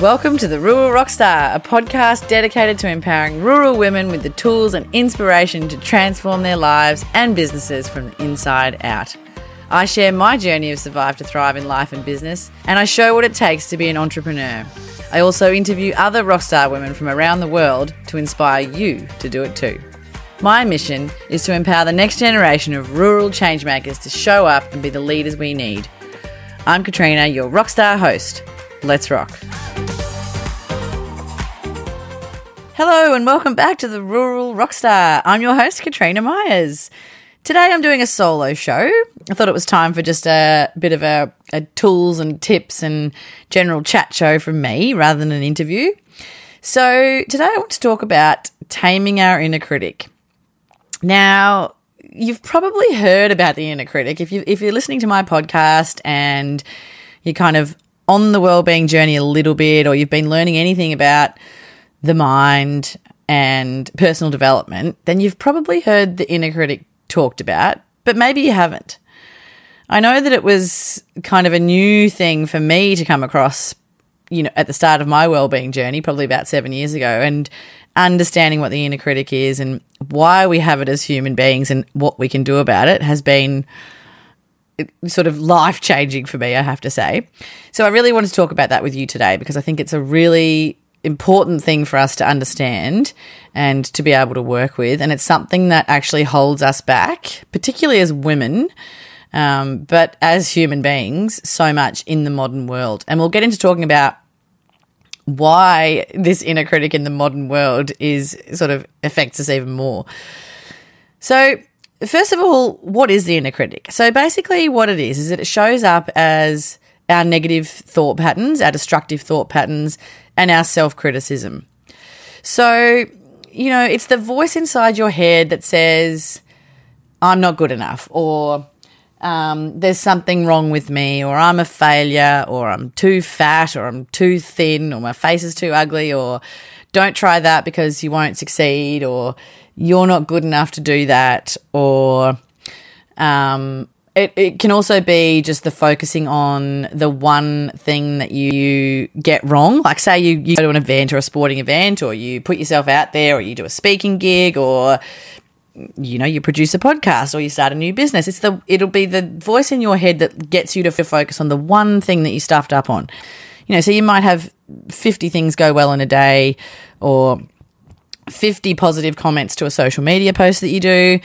Welcome to the Rural Rockstar, a podcast dedicated to empowering rural women with the tools and inspiration to transform their lives and businesses from the inside out. I share my journey of survive to thrive in life and business, and I show what it takes to be an entrepreneur. I also interview other rockstar women from around the world to inspire you to do it too. My mission is to empower the next generation of rural changemakers to show up and be the leaders we need. I'm Katrina, your rockstar host. Let's rock. Hello, and welcome back to the Rural Rockstar. I'm your host, Katrina Myers. Today I'm doing a solo show. I thought it was time for just a bit of a, a tools and tips and general chat show from me rather than an interview. So today I want to talk about taming our inner critic. Now, you've probably heard about the inner critic if you if you're listening to my podcast and you're kind of on the well-being journey a little bit or you've been learning anything about the mind and personal development, then you've probably heard the inner critic talked about, but maybe you haven't. I know that it was kind of a new thing for me to come across, you know, at the start of my well-being journey, probably about 7 years ago, and understanding what the inner critic is and why we have it as human beings and what we can do about it has been uh, sort of life changing for me, I have to say. So I really want to talk about that with you today because I think it's a really important thing for us to understand and to be able to work with. And it's something that actually holds us back, particularly as women, um, but as human beings, so much in the modern world. And we'll get into talking about why this inner critic in the modern world is sort of affects us even more. So, first of all, what is the inner critic? So, basically, what it is is that it shows up as our negative thought patterns, our destructive thought patterns, and our self criticism. So, you know, it's the voice inside your head that says, I'm not good enough, or um, there's something wrong with me, or I'm a failure, or I'm too fat, or I'm too thin, or my face is too ugly, or don't try that because you won't succeed, or you're not good enough to do that, or um, it, it can also be just the focusing on the one thing that you get wrong. Like, say you, you go to an event or a sporting event, or you put yourself out there, or you do a speaking gig, or you know you produce a podcast or you start a new business it's the it'll be the voice in your head that gets you to focus on the one thing that you stuffed up on you know so you might have 50 things go well in a day or 50 positive comments to a social media post that you do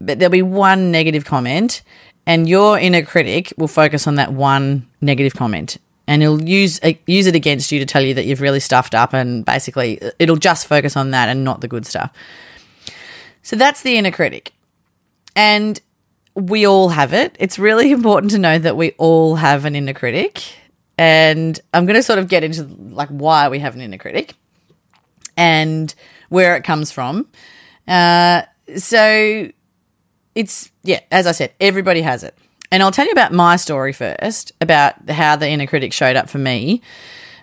but there'll be one negative comment and your inner critic will focus on that one negative comment and it'll use uh, use it against you to tell you that you've really stuffed up and basically it'll just focus on that and not the good stuff so that's the inner critic. And we all have it. It's really important to know that we all have an inner critic. And I'm going to sort of get into like why we have an inner critic and where it comes from. Uh, so it's, yeah, as I said, everybody has it. And I'll tell you about my story first about how the inner critic showed up for me.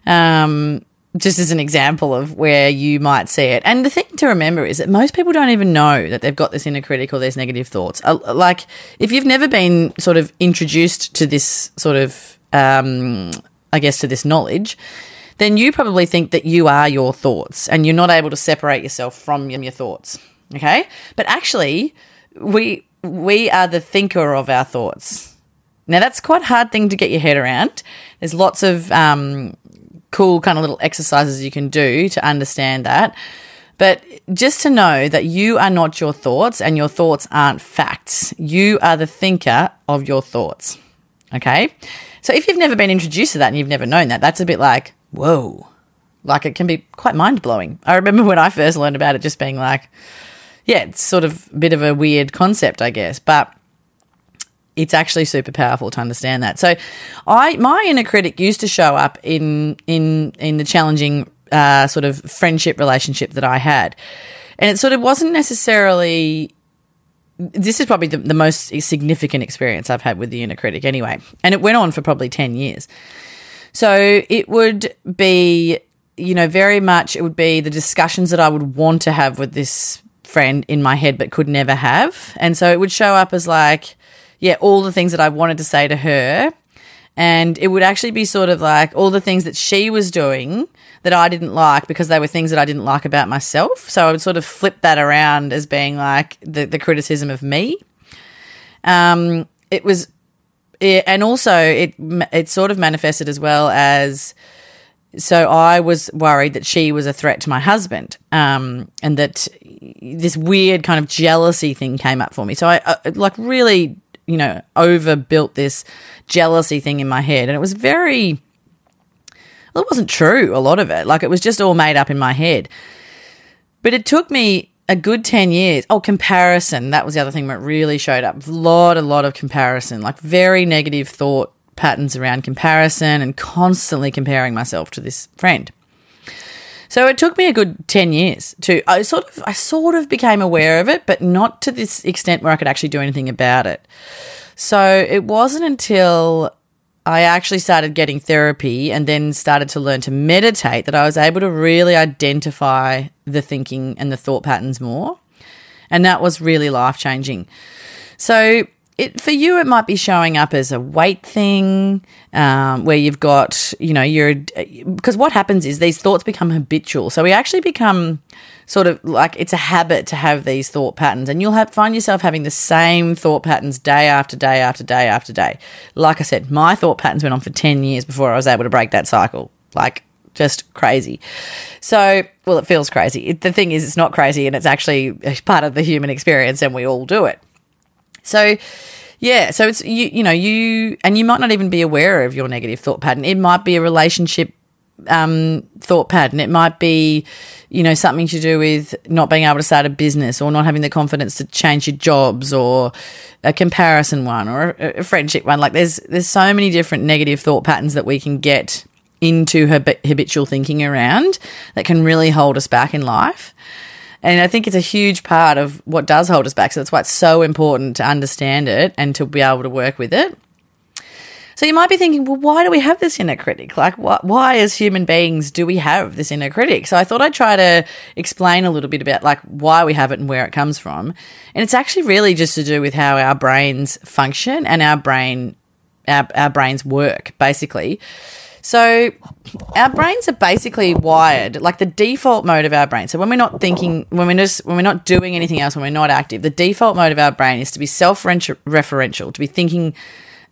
Um, just as an example of where you might see it. And the thing to remember is that most people don't even know that they've got this inner critic or these negative thoughts. Uh, like, if you've never been sort of introduced to this sort of, um, I guess, to this knowledge, then you probably think that you are your thoughts and you're not able to separate yourself from your thoughts. Okay. But actually, we, we are the thinker of our thoughts. Now, that's quite a hard thing to get your head around. There's lots of um, cool kind of little exercises you can do to understand that. But just to know that you are not your thoughts and your thoughts aren't facts. You are the thinker of your thoughts. Okay? So if you've never been introduced to that and you've never known that, that's a bit like, whoa. Like it can be quite mind blowing. I remember when I first learned about it just being like, yeah, it's sort of a bit of a weird concept, I guess. But it's actually super powerful to understand that. So, I my inner critic used to show up in in in the challenging uh, sort of friendship relationship that I had, and it sort of wasn't necessarily. This is probably the, the most significant experience I've had with the inner critic, anyway, and it went on for probably ten years. So it would be, you know, very much it would be the discussions that I would want to have with this friend in my head but could never have. And so it would show up as like yeah, all the things that I wanted to say to her And it would actually be sort of like all the things that she was doing that I didn't like because they were things that I didn't like about myself. So I would sort of flip that around as being like the, the criticism of me. Um, it was, it, and also it it sort of manifested as well as. So I was worried that she was a threat to my husband, um, and that this weird kind of jealousy thing came up for me. So I uh, like really, you know, overbuilt this jealousy thing in my head, and it was very. Well, it wasn't true. A lot of it, like it was just all made up in my head. But it took me a good 10 years. Oh, comparison. That was the other thing that really showed up. A lot, a lot of comparison, like very negative thought patterns around comparison and constantly comparing myself to this friend. So it took me a good 10 years to I sort of I sort of became aware of it, but not to this extent where I could actually do anything about it. So it wasn't until I actually started getting therapy and then started to learn to meditate that I was able to really identify the thinking and the thought patterns more. And that was really life changing. So, it, for you, it might be showing up as a weight thing, um, where you've got, you know, you're because what happens is these thoughts become habitual. So we actually become sort of like it's a habit to have these thought patterns and you'll have find yourself having the same thought patterns day after day after day after day. Like I said, my thought patterns went on for 10 years before I was able to break that cycle. Like just crazy. So, well, it feels crazy. It, the thing is, it's not crazy and it's actually part of the human experience and we all do it. So, yeah, so it's you you know, you and you might not even be aware of your negative thought pattern. It might be a relationship um, thought pattern. It might be, you know, something to do with not being able to start a business or not having the confidence to change your jobs or a comparison one or a, a friendship one. Like there's there's so many different negative thought patterns that we can get into her habitual thinking around that can really hold us back in life. And I think it's a huge part of what does hold us back. So that's why it's so important to understand it and to be able to work with it. So you might be thinking, well, why do we have this inner critic? Like, wh- why, as human beings, do we have this inner critic? So I thought I'd try to explain a little bit about like why we have it and where it comes from. And it's actually really just to do with how our brains function and our brain, our, our brains work, basically. So our brains are basically wired like the default mode of our brain. So when we're not thinking, when we're just when we're not doing anything else, when we're not active, the default mode of our brain is to be self-referential, to be thinking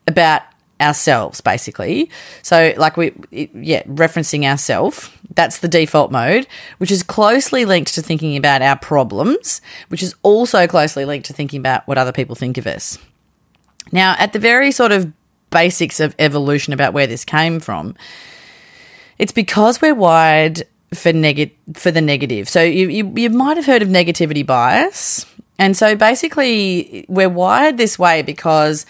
about ourselves basically so like we yeah referencing ourselves that's the default mode which is closely linked to thinking about our problems which is also closely linked to thinking about what other people think of us now at the very sort of basics of evolution about where this came from. It's because we're wired for negative for the negative. So you, you you might have heard of negativity bias. And so basically we're wired this way because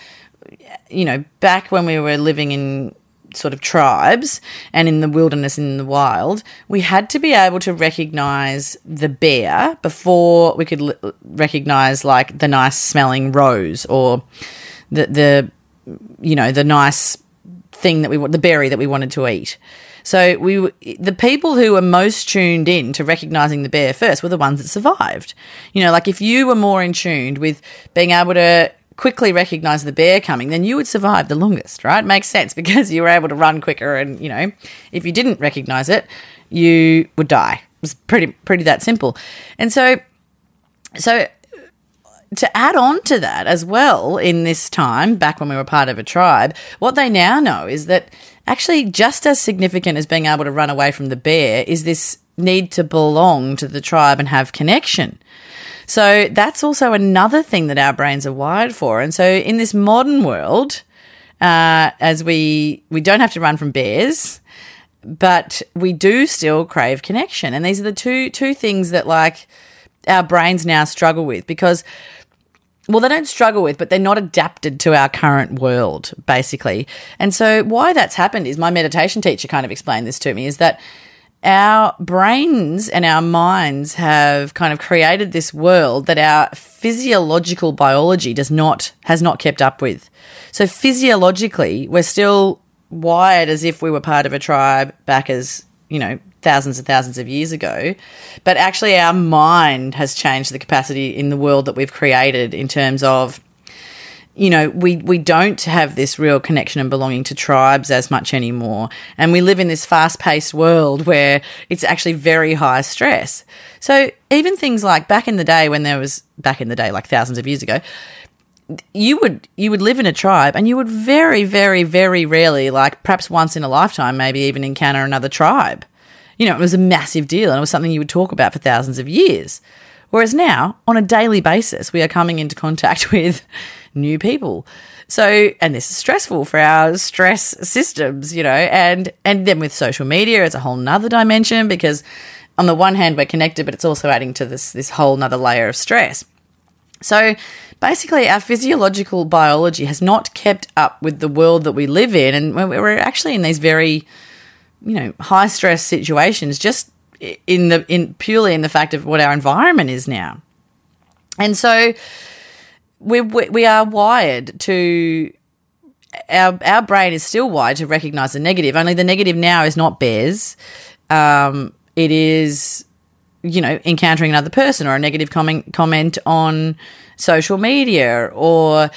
you know, back when we were living in sort of tribes and in the wilderness in the wild, we had to be able to recognize the bear before we could l- recognize like the nice smelling rose or the the you know the nice thing that we want the berry that we wanted to eat. So we the people who were most tuned in to recognizing the bear first were the ones that survived. You know, like if you were more in tuned with being able to quickly recognize the bear coming, then you would survive the longest, right? Makes sense because you were able to run quicker and, you know, if you didn't recognize it, you would die. It was pretty pretty that simple. And so so to add on to that as well in this time back when we were part of a tribe, what they now know is that actually just as significant as being able to run away from the bear is this need to belong to the tribe and have connection. So that's also another thing that our brains are wired for. And so in this modern world, uh, as we we don't have to run from bears, but we do still crave connection. And these are the two two things that like our brains now struggle with because well, they don't struggle with, but they're not adapted to our current world, basically. And so, why that's happened is my meditation teacher kind of explained this to me is that our brains and our minds have kind of created this world that our physiological biology does not has not kept up with. So physiologically, we're still wired as if we were part of a tribe back as, you know, thousands and thousands of years ago. But actually our mind has changed the capacity in the world that we've created in terms of you know, we, we don't have this real connection and belonging to tribes as much anymore. And we live in this fast paced world where it's actually very high stress. So even things like back in the day when there was, back in the day, like thousands of years ago, you would you would live in a tribe and you would very very very rarely like perhaps once in a lifetime maybe even encounter another tribe you know it was a massive deal and it was something you would talk about for thousands of years. Whereas now on a daily basis we are coming into contact with new people. So and this is stressful for our stress systems you know and and then with social media it's a whole nother dimension because on the one hand we're connected but it's also adding to this this whole nother layer of stress. So basically, our physiological biology has not kept up with the world that we live in, and we're actually in these very, you know, high stress situations just in the in purely in the fact of what our environment is now, and so we we are wired to. Our, our brain is still wired to recognize the negative. Only the negative now is not bears. Um, it is you know, encountering another person or a negative comment comment on social media or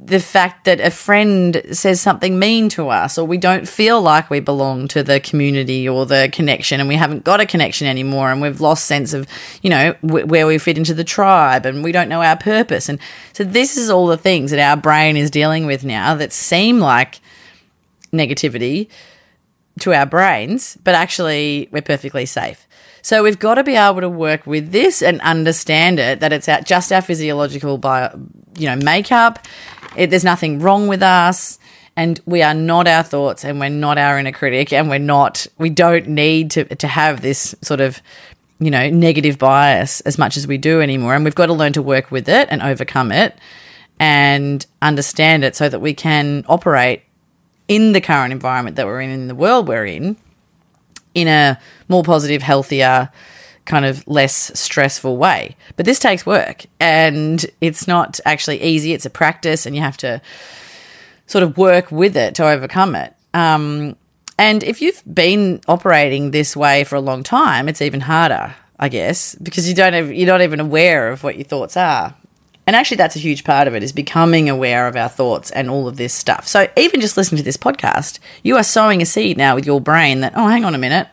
the fact that a friend says something mean to us or we don't feel like we belong to the community or the connection and we haven't got a connection anymore and we've lost sense of you know w- where we fit into the tribe and we don't know our purpose and so this is all the things that our brain is dealing with now that seem like negativity to our brains but actually we're perfectly safe so we've got to be able to work with this and understand it that it's just our physiological bio, you know makeup. It, there's nothing wrong with us and we are not our thoughts and we're not our inner critic and we're not we don't need to to have this sort of you know negative bias as much as we do anymore. And we've got to learn to work with it and overcome it and understand it so that we can operate in the current environment that we're in in the world we're in in a more positive, healthier, kind of less stressful way. But this takes work and it's not actually easy. It's a practice and you have to sort of work with it to overcome it. Um, and if you've been operating this way for a long time, it's even harder, I guess, because you don't have, you're not even aware of what your thoughts are. And actually, that's a huge part of it is becoming aware of our thoughts and all of this stuff. So, even just listening to this podcast, you are sowing a seed now with your brain that, oh, hang on a minute,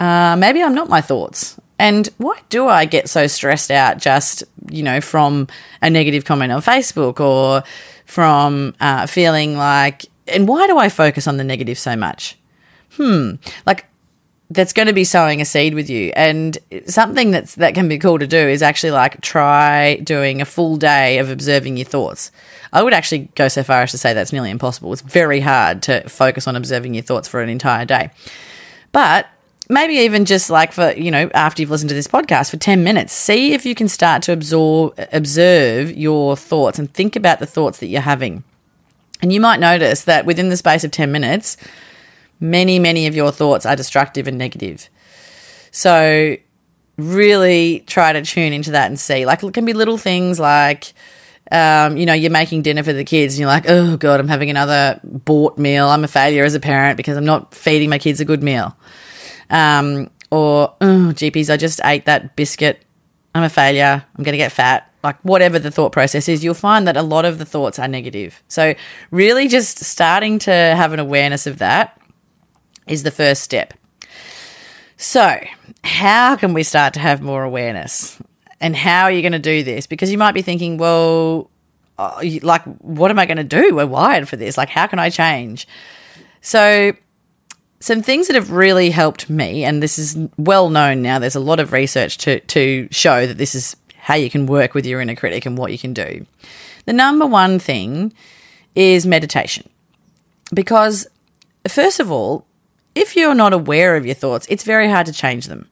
uh, maybe I'm not my thoughts. And why do I get so stressed out just, you know, from a negative comment on Facebook or from uh, feeling like, and why do I focus on the negative so much? Hmm. Like, that's going to be sowing a seed with you. And something that's that can be cool to do is actually like try doing a full day of observing your thoughts. I would actually go so far as to say that's nearly impossible. It's very hard to focus on observing your thoughts for an entire day. But maybe even just like for, you know, after you've listened to this podcast for 10 minutes, see if you can start to absorb observe your thoughts and think about the thoughts that you're having. And you might notice that within the space of 10 minutes, many, many of your thoughts are destructive and negative. So really try to tune into that and see. Like it can be little things like, um, you know, you're making dinner for the kids and you're like, oh God, I'm having another bought meal. I'm a failure as a parent because I'm not feeding my kids a good meal. Um, or, oh, GPs, I just ate that biscuit. I'm a failure. I'm going to get fat. Like, whatever the thought process is, you'll find that a lot of the thoughts are negative. So, really just starting to have an awareness of that is the first step. So, how can we start to have more awareness? And how are you going to do this? Because you might be thinking, well, uh, like, what am I going to do? We're wired for this. Like, how can I change? So, some things that have really helped me, and this is well known now, there's a lot of research to, to show that this is how you can work with your inner critic and what you can do. The number one thing is meditation. Because, first of all, if you're not aware of your thoughts, it's very hard to change them.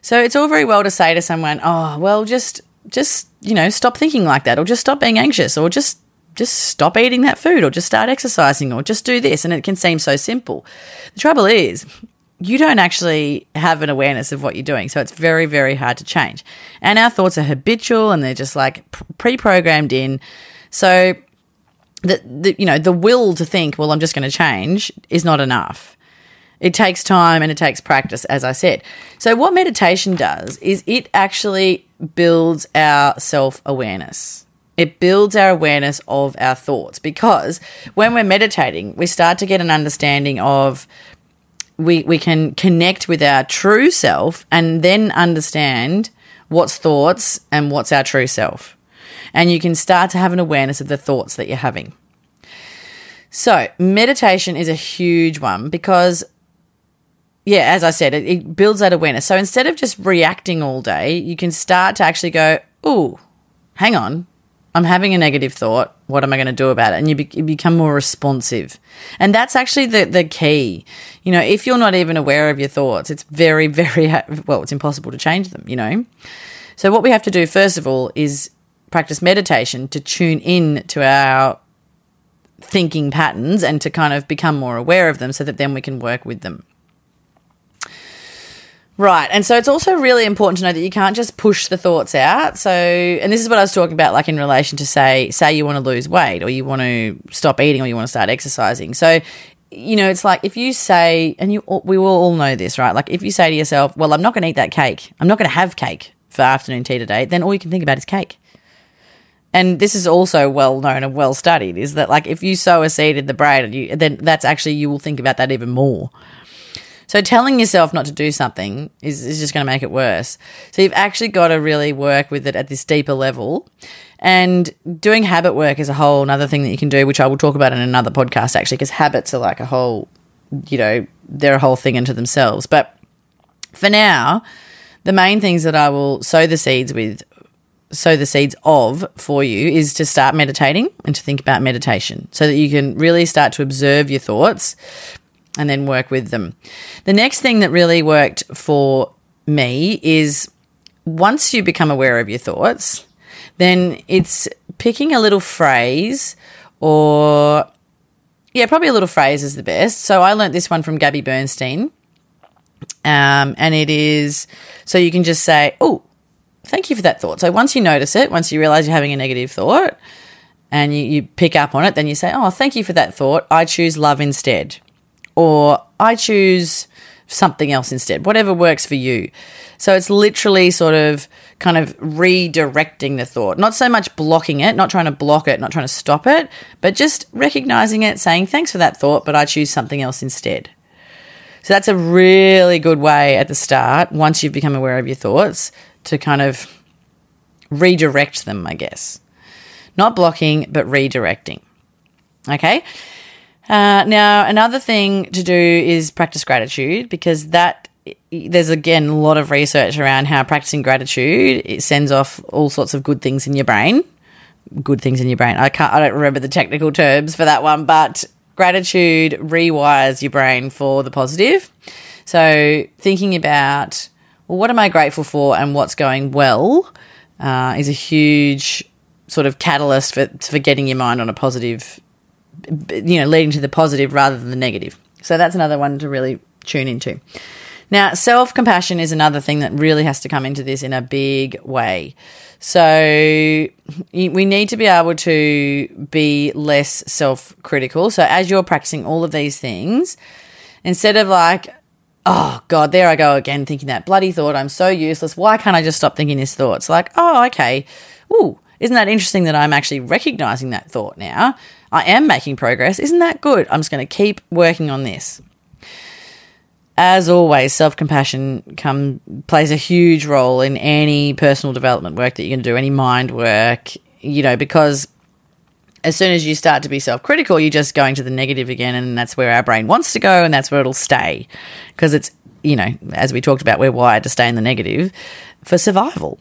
So it's all very well to say to someone, "Oh, well, just just, you know, stop thinking like that or just stop being anxious or just just stop eating that food or just start exercising or just do this." And it can seem so simple. The trouble is, you don't actually have an awareness of what you're doing. So it's very, very hard to change. And our thoughts are habitual and they're just like pre programmed in. So the, the, you know, the will to think, well, I'm just going to change is not enough. It takes time and it takes practice, as I said. So, what meditation does is it actually builds our self awareness. It builds our awareness of our thoughts because when we're meditating, we start to get an understanding of we we can connect with our true self and then understand what's thoughts and what's our true self. And you can start to have an awareness of the thoughts that you're having. So, meditation is a huge one because yeah, as I said, it, it, builds that awareness. So instead of just reacting all day, you can start to actually go, "Ooh, hang on, I'm having a negative thought. What am I going to do about it? And you, be, you, become more responsive. And that's actually the, the key. You know, if you're not even aware of your thoughts, it's very, very, well, it's impossible to change them, you know? So what we have to do, first of all, is practice meditation to tune in to our thinking patterns and to kind of become more aware of them so that then we can work with them. Right. And so it's also really important to know that you can't just push the thoughts out. So, and this is what I was talking about, like in relation to say, say you want to lose weight or you want to stop eating or you want to start exercising. So, you know, it's like if you say, and you, we will all know this, right? Like if you say to yourself, well, I'm not going to eat that cake. I'm not going to have cake for afternoon tea today. Then all you can think about is cake. And this is also well known and well studied is that like if you sow a seed in the brain, you, then that's actually, you will think about that even more. So telling yourself not to do something is, is just going to make it worse. So you've actually got to really work with it at this deeper level. And doing habit work is a whole another thing that you can do, which I will talk about in another podcast actually, because habits are like a whole, you know, they're a whole thing into themselves. But for now, the main things that I will sow the seeds with sow the seeds of for you is to start meditating and to think about meditation so that you can really start to observe your thoughts and then work with them. The next thing that really worked for me is once you become aware of your thoughts, then it's picking a little phrase or, yeah, probably a little phrase is the best. So I learnt this one from Gabby Bernstein. Um, and it is so you can just say, Oh, thank you for that thought. So once you notice it, once you realize you're having a negative thought and you, you pick up on it, then you say, Oh, thank you for that thought. I choose love instead or I choose something else instead, whatever works for you. So it's literally sort of kind of redirecting the thought, not so much blocking it, not trying to block it, not trying to stop it, but just recognizing it, saying, thanks for that thought, but I choose something else instead. So that's a really good way at the start, once you've become aware of your thoughts, to kind of redirect them, I guess. Not blocking, but redirecting. Okay. Uh, now, another thing to do is practice gratitude because that there's again a lot of research around how practicing gratitude it sends off all sorts of good things in your brain. Good things in your brain. I can't. I don't remember the technical terms for that one, but gratitude rewires your brain for the positive. So thinking about well, what am I grateful for and what's going well uh, is a huge sort of catalyst for for getting your mind on a positive you know, leading to the positive rather than the negative. So that's another one to really tune into. Now, self compassion is another thing that really has to come into this in a big way. So, we need to be able to be less self critical. So, as you're practicing all of these things, instead of like, oh God, there I go again, thinking that bloody thought, I'm so useless. Why can't I just stop thinking this thought? It's like, oh, okay. Ooh, isn't that interesting that I'm actually recognizing that thought now? I am making progress. Isn't that good? I'm just going to keep working on this. As always, self compassion plays a huge role in any personal development work that you're going to do, any mind work, you know, because as soon as you start to be self critical, you're just going to the negative again, and that's where our brain wants to go, and that's where it'll stay. Because it's, you know, as we talked about, we're wired to stay in the negative for survival.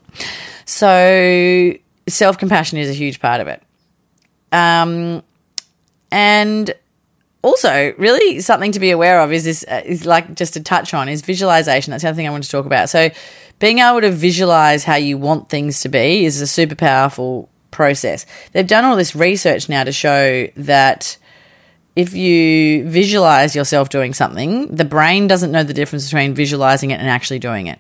So, self compassion is a huge part of it. Um, and also, really something to be aware of is this uh, is like just to touch on is visualization. That's the other thing I want to talk about. So, being able to visualize how you want things to be is a super powerful process. They've done all this research now to show that if you visualize yourself doing something, the brain doesn't know the difference between visualizing it and actually doing it.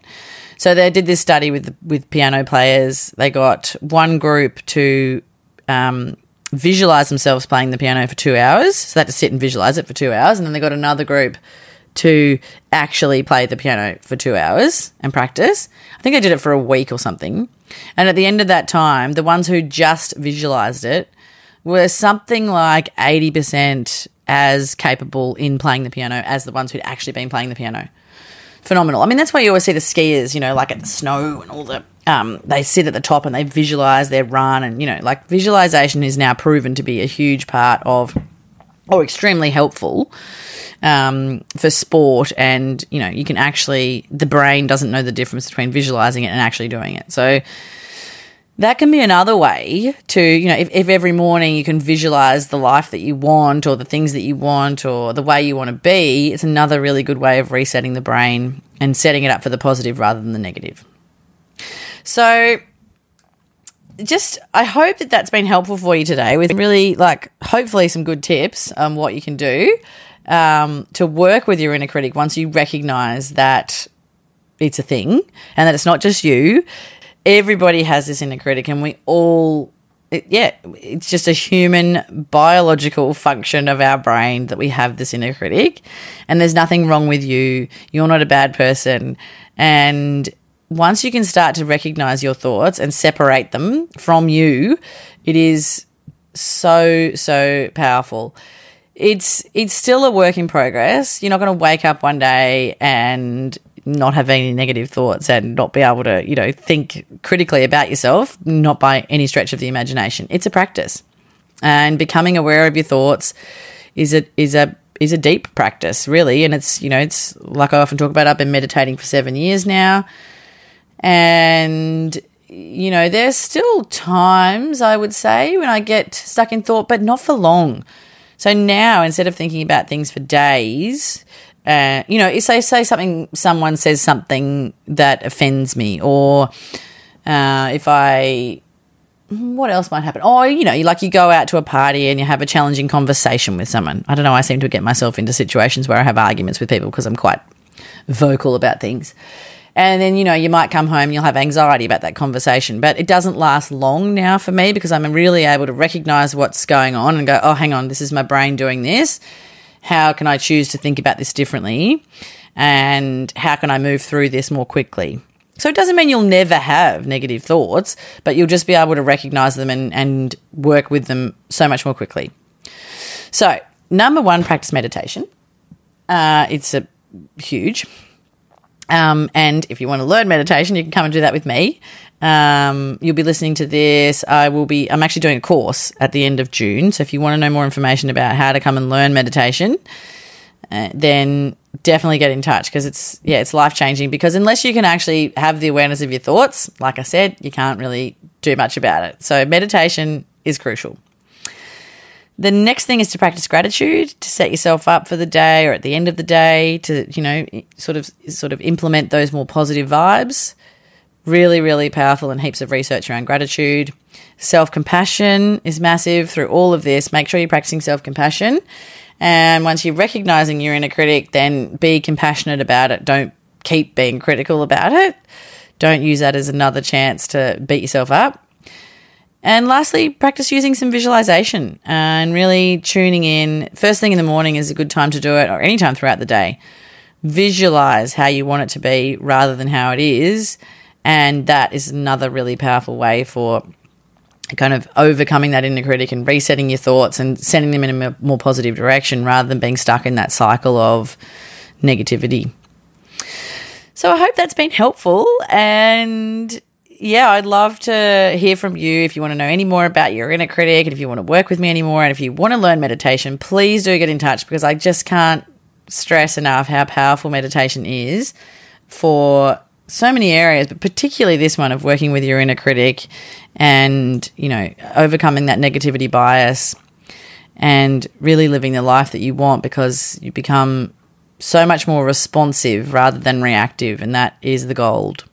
So they did this study with with piano players. They got one group to um, visualize themselves playing the piano for two hours. So they had to sit and visualize it for two hours. And then they got another group to actually play the piano for two hours and practice. I think I did it for a week or something. And at the end of that time, the ones who just visualized it were something like 80% as capable in playing the piano as the ones who'd actually been playing the piano. Phenomenal. I mean, that's why you always see the skiers, you know, like at the snow and all the, um, they sit at the top and they visualize their run. And, you know, like visualization is now proven to be a huge part of, or extremely helpful um, for sport. And, you know, you can actually, the brain doesn't know the difference between visualizing it and actually doing it. So, that can be another way to, you know, if, if every morning you can visualize the life that you want or the things that you want or the way you want to be, it's another really good way of resetting the brain and setting it up for the positive rather than the negative. So, just I hope that that's been helpful for you today with really like hopefully some good tips on what you can do um, to work with your inner critic once you recognize that it's a thing and that it's not just you everybody has this inner critic, and we all, it, yeah, it's just a human biological function of our brain that we have this inner critic, and there's nothing wrong with you. You're not a bad person, and once you can start to recognize your thoughts and separate them from you, it is so so powerful. It's it's still a work in progress. You're not going to wake up one day and not have any negative thoughts and not be able to, you know, think critically about yourself, not by any stretch of the imagination. It's a practice. And becoming aware of your thoughts is a is a is a deep practice, really. And it's, you know, it's like I often talk about, I've been meditating for seven years now. And, you know, there's still times I would say when I get stuck in thought, but not for long. So now instead of thinking about things for days, uh, you know, say say something, someone says something that offends me, or uh, if I, what else might happen? Oh, you know, like you go out to a party and you have a challenging conversation with someone. I don't know. I seem to get myself into situations where I have arguments with people because I'm quite vocal about things. And then, you know, you might come home, you'll have anxiety about that conversation. But it doesn't last long now for me because I'm really able to recognize what's going on and go, oh, hang on, this is my brain doing this how can I choose to think about this differently? And how can I move through this more quickly? So it doesn't mean you'll never have negative thoughts, but you'll just be able to recognize them and, and work with them so much more quickly. So, number one, practice meditation. Uh, it's a huge. Um, and if you want to learn meditation, you can come and do that with me. Um, you'll be listening to this. I will be, I'm actually doing a course at the end of June. So if you want to know more information about how to come and learn meditation, uh, then definitely get in touch because it's, yeah, it's life changing. Because unless you can actually have the awareness of your thoughts, like I said, you can't really do much about it. So meditation is crucial. The next thing is to practice gratitude, to set yourself up for the day or at the end of the day, to, you know, sort of sort of implement those more positive vibes. Really, really powerful and heaps of research around gratitude. Self compassion is massive through all of this. Make sure you're practicing self compassion. And once you're recognizing your inner critic, then be compassionate about it. Don't keep being critical about it. Don't use that as another chance to beat yourself up. And lastly, practice using some visualization and really tuning in. First thing in the morning is a good time to do it, or any time throughout the day. Visualize how you want it to be rather than how it is and that is another really powerful way for kind of overcoming that inner critic and resetting your thoughts and sending them in a more positive direction rather than being stuck in that cycle of negativity. So I hope that's been helpful and yeah, I'd love to hear from you if you want to know any more about your inner critic and if you want to work with me anymore and if you want to learn meditation, please do get in touch because I just can't stress enough how powerful meditation is for so many areas, but particularly this one of working with your inner critic and, you know, overcoming that negativity bias and really living the life that you want because you become so much more responsive rather than reactive, and that is the gold.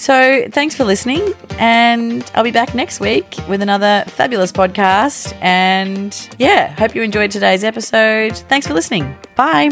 So, thanks for listening, and I'll be back next week with another fabulous podcast. And yeah, hope you enjoyed today's episode. Thanks for listening. Bye.